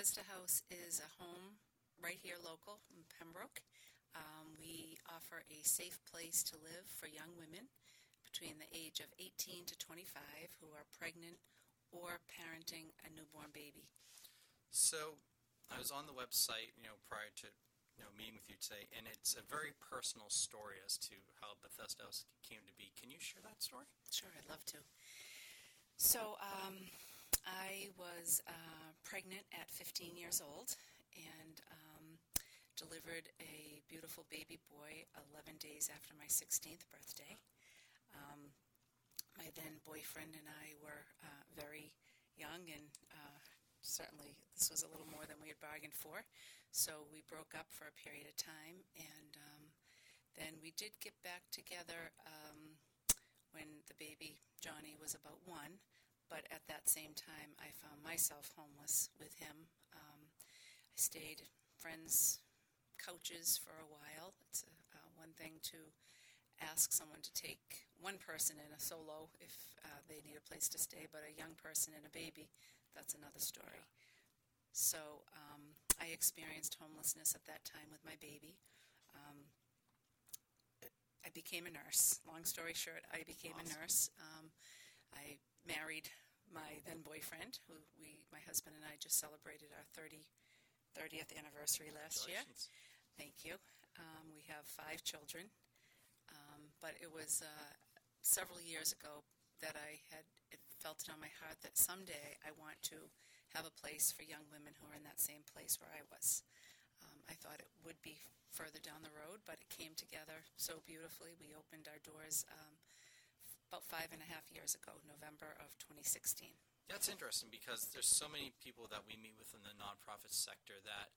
Bethesda House is a home right here local in Pembroke. Um, we offer a safe place to live for young women between the age of 18 to 25 who are pregnant or parenting a newborn baby. So, I was on the website, you know, prior to you know meeting with you today, and it's a very personal story as to how Bethesda House came to be. Can you share that story? Sure, I'd love to. So, um, I was uh, pregnant at 15 years old and um, delivered a beautiful baby boy 11 days after my 16th birthday. Um, my then boyfriend and I were uh, very young, and uh, certainly this was a little more than we had bargained for. So we broke up for a period of time, and um, then we did get back together um, when the baby Johnny was about one. But at that same time, I found myself homeless with him. Um, I stayed friends' couches for a while. It's a, uh, one thing to ask someone to take one person in a solo if uh, they need a place to stay, but a young person and a baby, that's another story. So um, I experienced homelessness at that time with my baby. Um, I became a nurse. Long story short, I became Awesome. a nurse. Um, I married my then boyfriend, who we, my husband and I just celebrated our 30, 30th anniversary last year. Congratulations. Thank you. Um, we have five children, um, but it was uh, several years ago that I had it felt it on my heart that someday I want to have a place for young women who are in that same place where I was. Um, I thought it would be further down the road, but it came together so beautifully. We opened our doors um, about five and a half years ago, November of 2016. That's interesting because there's so many people that we meet with in the nonprofit sector that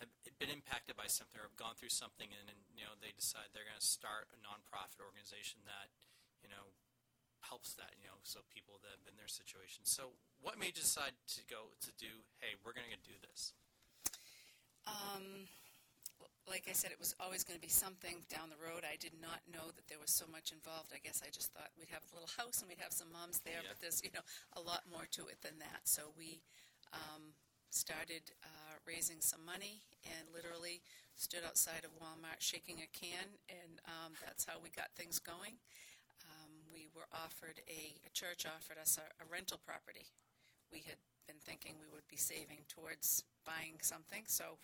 have been impacted by something or have gone through something, and, and you know they decide they're going to start a nonprofit organization that you know helps that you know so people that have been in their situation. So, what made you decide to go to do? Hey, we're going to do this. Um, like I said, it was always going to be something down the road. I did not know that there was so much involved. I guess I just thought we'd have a little house and we'd have some moms there, Yeah. but there's you know a lot more to it than that. So we um, started uh, raising some money and literally stood outside of Walmart shaking a can, and um, that's how we got things going. Um, we were offered a, a church offered us a, a rental property. We had been thinking we would be saving towards buying something, so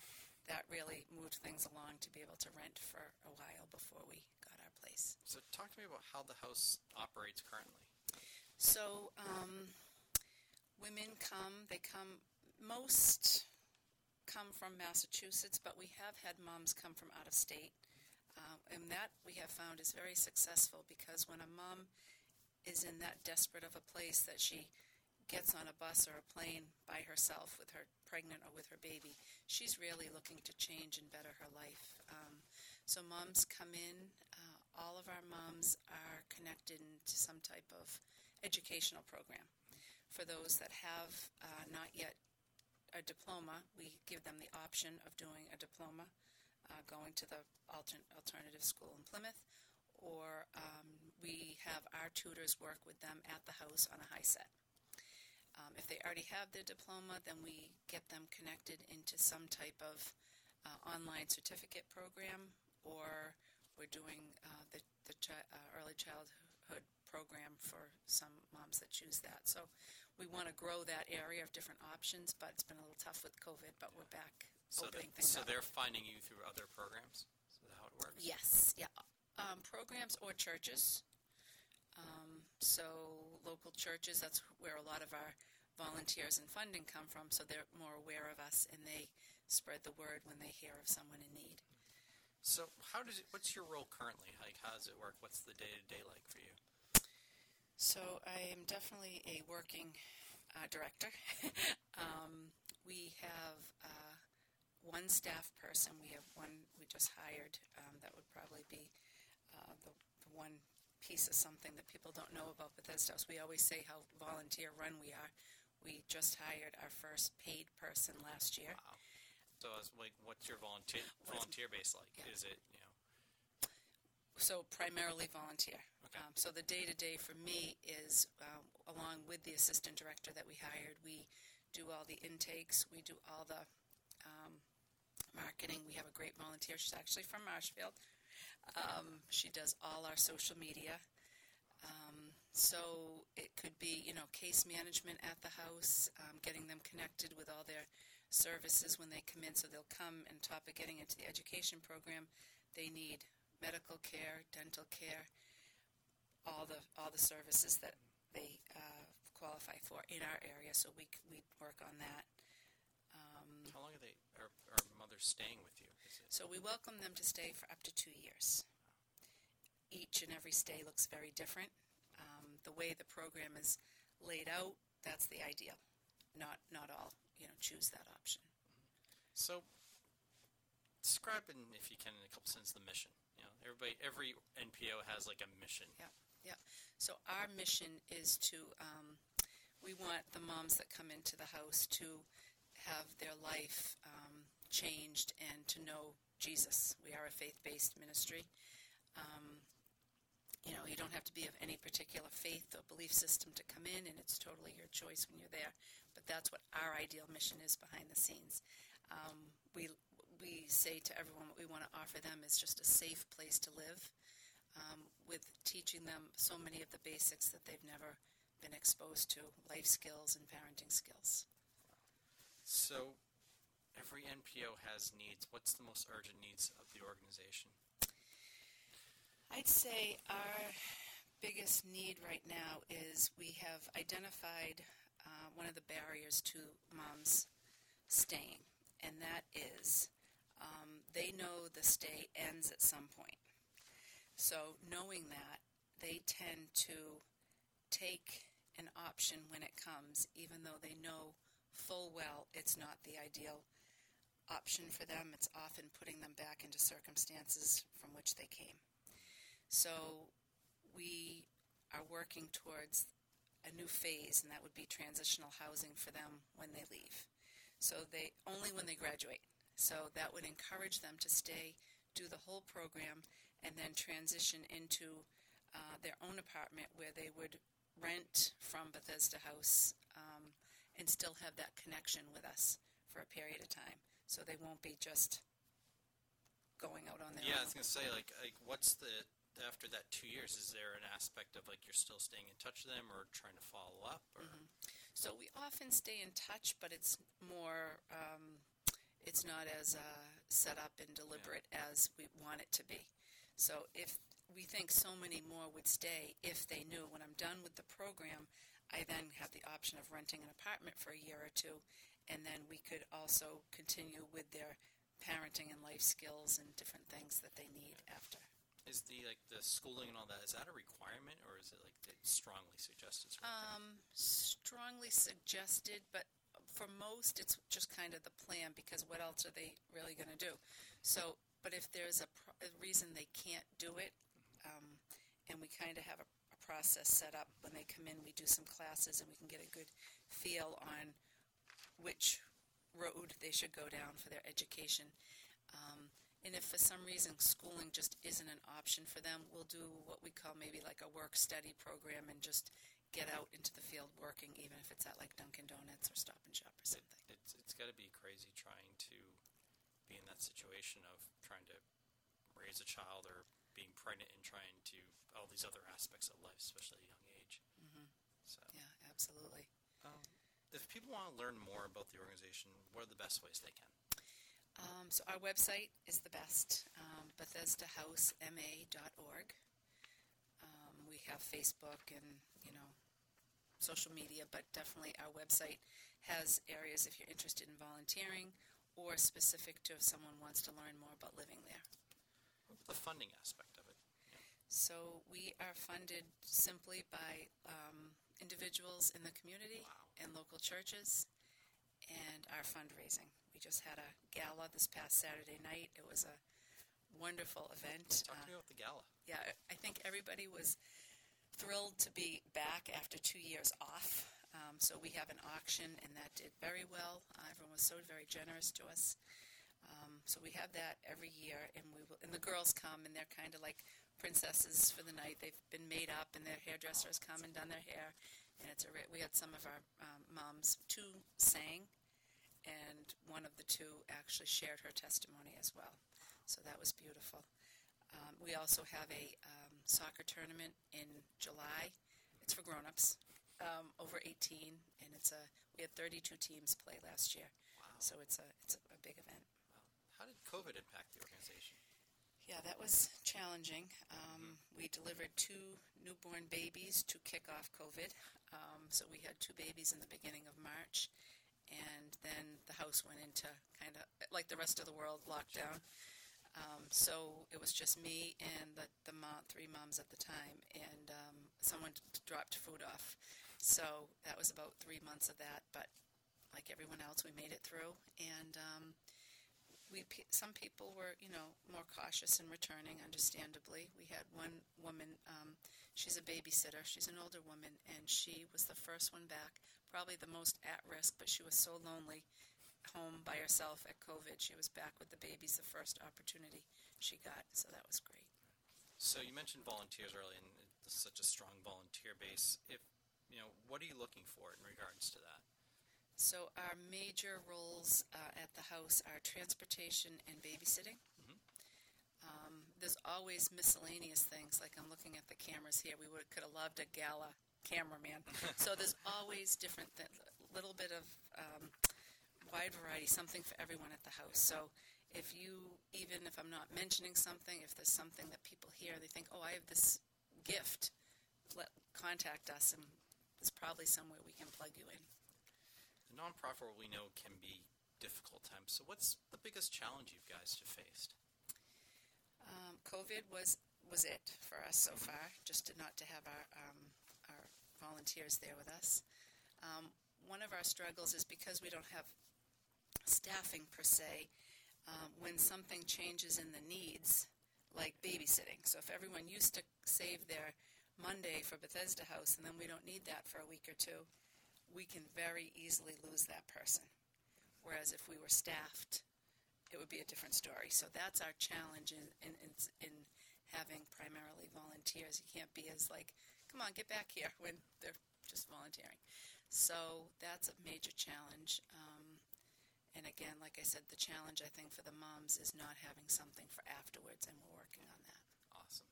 that really moved things along to be able to rent for a while before we got our place. So, talk to me about how the house operates currently. So, um, women come, they come, most come from Massachusetts, but we have had moms come from out of state. Um, and that we have found is very successful because when a mom is in that desperate of a place that she gets on a bus or a plane by herself with her pregnant or with her baby, she's really looking to change and better her life. Um, so moms come in. Uh, all of our moms are connected to some type of educational program. For those that have uh, not yet a diploma, we give them the option of doing a diploma, uh, going to the altern- alternative school in Plymouth, or um, we have our tutors work with them at the house on a HiSET. Um, if they already have their diploma, then we get them connected into some type of uh, online certificate program, or we're doing uh, the, the chi- uh, early childhood program for some moms that choose that. So we want to grow that area of different options, but it's been a little tough with COVID, but we're back So, opening that, things so up. they're finding you through other programs. Is that how it works? Yes, yeah. Um, programs or churches. Um, so local churches, that's where a lot of our volunteers and funding come from, so they're more aware of us and they spread the word when they hear of someone in need. So, how does it? What's your role currently? Like, how does it work? What's the day to day like for you? So I am definitely a working uh, director. um, we have uh, one staff person. We have one we just hired. Um, that would probably be uh, the, the one piece of something that people don't know about Bethesda House. We always say how volunteer run we are. We just hired our first paid person last year. Wow. So, I was like, what's your volunteer volunteer base like? Yeah. Is it you know? So primarily volunteer. Okay. Um, so the day-to-day for me is, um, along with the assistant director that we hired, we do all the intakes, we do all the um, marketing. We have a great volunteer. She's actually from Marshfield. Um, she does all our social media. Um, so it could be, you know, case management at the house, um, getting them connected with all their services when they come in. So they'll come and top of getting into the education program. They need medical care, dental care, all the all the services that they uh, qualify for in our area. So we we work on that. Um, How long are they? Are, are mothers staying with you? So we welcome them to stay for up to two years. Each and every stay looks very different. Um, the way the program is laid out, that's the ideal. Not not all, you know, choose that option. So, describe in, if you can, in a couple sentences, the mission. You know, everybody, every NPO has like a mission. Yeah, yeah. So our mission is to, um, we want the moms that come into the house to have their life um, changed and to know Jesus. We are a faith-based ministry. Um, you know, you don't have to be of any particular faith or belief system to come in, and it's totally your choice when you're there. But that's what our ideal mission is behind the scenes. Um, we we say to everyone what we want to offer them is just a safe place to live, um, with teaching them so many of the basics that they've never been exposed to, life skills and parenting skills. So, every NPO has needs. What's the most urgent needs of the organization? I'd say our biggest need right now is we have identified uh, one of the barriers to moms staying, and that is um, they know the stay ends at some point. So, knowing that, they tend to take an option when it comes, even though they know full well it's not the ideal option for them. It's often putting them back into circumstances from which they came. So we are working towards a new phase, and that would be transitional housing for them when they leave. So they only when they graduate. So that would encourage them to stay, do the whole program, and then transition into uh, their own apartment where they would rent from Bethesda House um, and still have that connection with us for a period of time. So they won't be just going out on their Yeah, I was gonna say like like what's the after that two years? Is there an aspect of like you're still staying in touch with them or trying to follow up or? So we often stay in touch, but it's more, um, it's not as uh, set up and deliberate as we want it to be. So if we think so many more would stay if they knew when I'm done with the program, I then have the option of renting an apartment for a year or two, and then we could also continue with their parenting and life skills and different things that they need after. Is the like the schooling and all that is that a requirement or is it like it's strongly suggested? Sort of thing? Um, strongly suggested, but for most, it's just kind of the plan because what else are they really going to do? So, but if there's a, pro- a reason they can't do it, um, and we kind of have a, a process set up when they come in, we do some classes and we can get a good feel on which road they should go down for their education. Um, and if for some reason schooling just isn't an option for them, we'll do what we call maybe like a work study program and just get out into the field working, even if it's at like Dunkin' Donuts or Stop and Shop or It, something. it's it's got to be crazy trying to be in that situation of trying to raise a child or being pregnant and trying to all these other aspects of life, especially at a young age. hmm So, Yeah, absolutely. um, if people want to learn more about the organization, what are the best ways they can? Um, so our website is the best, um, BethesdaHouseMA.org. Um, we have Facebook and you know social media, but definitely our website has areas if you're interested in volunteering or specific to if someone wants to learn more about living there. The funding aspect of it. So we are funded simply by um, individuals in the community Wow. And local churches and our fundraising. We just had a gala this past Saturday night. It was a wonderful event. Talk to me Uh, about the gala. yeah, I think everybody was thrilled to be back after two years off. Um, so we have an auction, and that did very well. Uh, everyone was so very generous to us. Um, so we have that every year, and we will, and the girls come, and they're kind of like princesses for the night. They've been made up, and their hairdressers come and done their hair. And it's a re- we had some of our um, moms. Two sang, and one of the two actually shared her testimony as well. So that was beautiful. Um, we also have a um, soccer tournament in July. It's for grown-ups um, over 18, and it's a we had 32 teams play last year. Wow. So it's a it's a, a big event. How did COVID impact the organization? Yeah, that was challenging. Um, we delivered two newborn babies to kick off COVID. Um, so we had two babies in the beginning of March, and then the house went into kind of like the rest of the world lockdown. Um, so it was just me and the the mom, three moms at the time, and um, someone dropped food off. So that was about three months of that. But like everyone else, we made it through, and um, we some people were you know more cautious in returning understandably we had one woman um, she's a babysitter she's an older woman and she was the first one back probably the most at risk but she was so lonely home by herself at covid she was back with the babies the first opportunity she got so that was great So you mentioned volunteers earlier, and such a strong volunteer base. If you know, what are you looking for in regards to that? So our major roles uh, at the house are transportation and babysitting. Mhm. Um, there's always miscellaneous things. Like I'm looking at the cameras here. We would could have loved a gala cameraman. so there's always different th- little bit of um, wide variety, something for everyone at the house. So if you even if I'm not mentioning something, if there's something that people hear, they think, oh, I have this gift. Let contact us, and there's probably somewhere we can plug you in. The nonprofit we know can be difficult times. So what's the biggest challenge you guys have faced? Um, COVID was was it for us so far. Just to not to have our um, our volunteers there with us. Um, one of our struggles is because we don't have staffing per se. Um, when something changes in the needs, like babysitting. So if everyone used to save their Monday for Bethesda House, and then we don't need that for a week or two, we can very easily lose that person. Whereas if we were staffed, it would be a different story. So that's our challenge in, in, in, in having primarily volunteers. You can't be as like, come on, get back here when they're just volunteering. So that's a major challenge. Um, and again, like I said, the challenge I think for the moms is not having something for afterwards, and we're working on that. Awesome.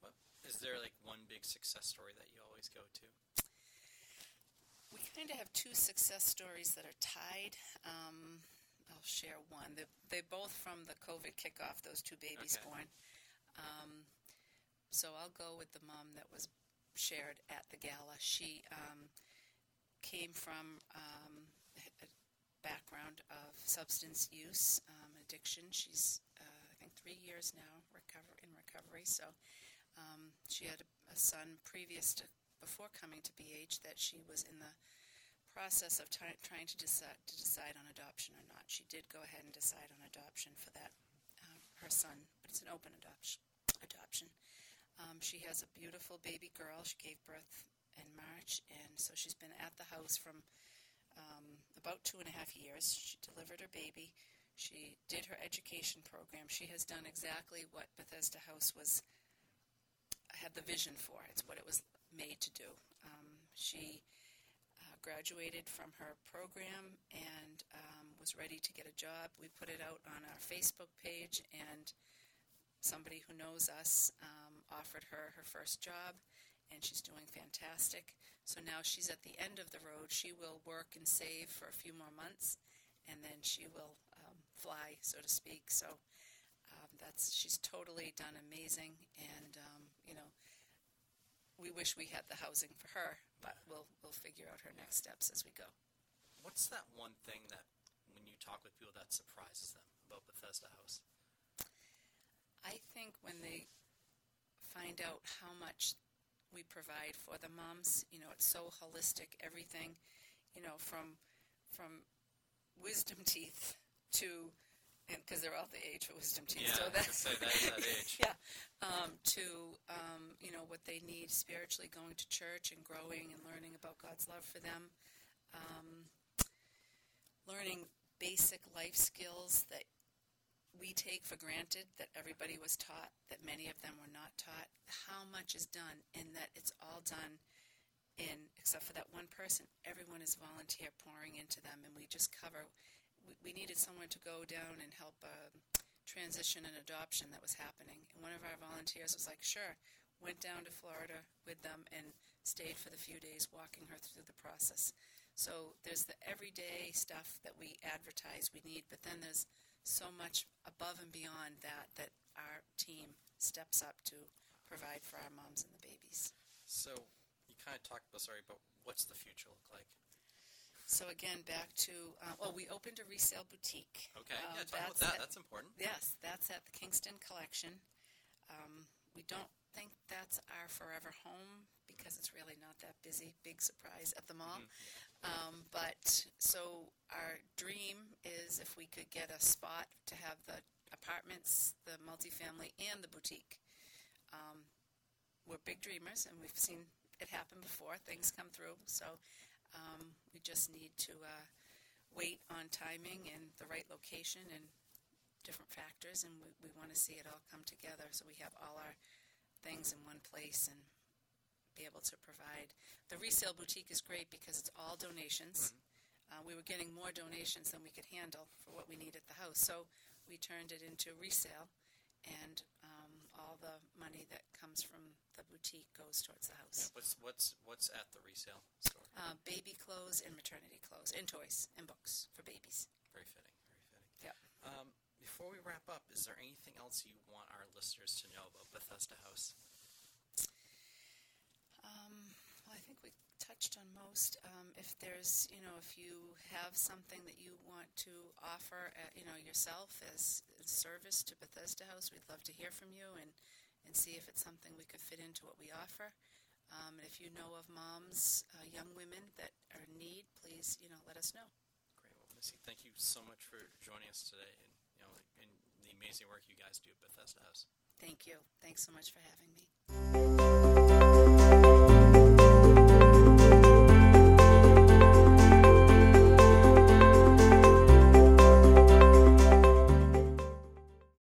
What is there like one big success story that you always go to? We kind of have two success stories that are tied. Um, I'll share one. They're, they're both from the COVID kickoff, those two babies Okay. born. Um, so I'll go with the mom that was shared at the gala. She um, came from um, a background of substance use, um, addiction. She's, uh, I think, three years now recover in recovery. So um, she had a, a son previous to before coming to BH that she was in the process of ty- trying to decide to decide on adoption or not. She did go ahead and decide on adoption for that um, her son, but it's an open adoption. Adoption. Um, she has a beautiful baby girl. She gave birth in March, and so she's been at the house from um, about two and a half years. She delivered her baby. She did her education program. She has done exactly what Bethesda House was had the vision for. It's what it was made to do. Um, she uh, graduated from her program and um, was ready to get a job. We put it out on our Facebook page, and somebody who knows us um, offered her her first job, and she's doing fantastic. So now she's at the end of the road. She will work and save for a few more months, and then she will um, fly, so to speak. So um, that's she's totally done amazing, and um, you know, we wish we had the housing for her, but we'll we'll figure out her next steps as we go. What's that one thing that when you talk with people that surprises them about Bethesda House? I think when they find out how much we provide for the moms, you know, it's so holistic. Everything, you know, from from wisdom teeth to because they're all the age for wisdom teeth. Yeah, so that's gonna that is that age. yeah. Um, to um, you know what they need spiritually, going to church and growing and learning about God's love for them, um, learning basic life skills that we take for granted that everybody was taught, that many of them were not taught, how much is done, and that it's all done in, except for that one person, everyone is volunteer pouring into them, and we just cover. We, needed someone to go down and help uh, transition and adoption that was happening, and one of our volunteers was like, "Sure." Went down to Florida with them and stayed for the few days, walking her through the process. So there's the everyday stuff that we advertise we need, but then there's so much above and beyond that that our team steps up to provide for our moms and the babies. So you kind of talked about sorry, but what's the future look like? So again, back to uh, well, we opened a resale boutique. Okay, Um, yeah, talk about that's that. at- That's important. Yes, that's at the Kingston Collection. Um, we don't think that's our forever home because it's really not that busy. Big surprise at the mall. Um, but so our dream is if we could get a spot to have the apartments, the multifamily, and the boutique. Um, we're big dreamers, and we've seen it happen before. Things come through, so um, we just need to uh, wait on timing and the right location and different factors, and we, we want to see it all come together so we have all our things in one place and be able to provide. The resale boutique is great because it's all donations. Uh, we were getting more donations than we could handle for what we need at the house, so we turned it into resale, and um, all the money that comes from the boutique goes towards the house. What's what's what's at the resale store? Uh, baby clothes and maternity clothes, and toys and books for babies. Very fitting. Very fitting. Yep. Um, before we wrap up, is there anything else you want our listeners to know about Bethesda House? Um, well, I think we touched on most. Um, if there's, you know, if you have something that you want to offer, uh, you know, yourself as, as service to Bethesda House, we'd love to hear from you and, and see if it's something we could fit into what we offer. Um, and if you know of moms, uh, young women that are in need, please, you know, let us know. Great. Well, Missy, thank you so much for joining us today, and you know, and the amazing work you guys do at Bethesda House. Thank you. Thanks so much for having me.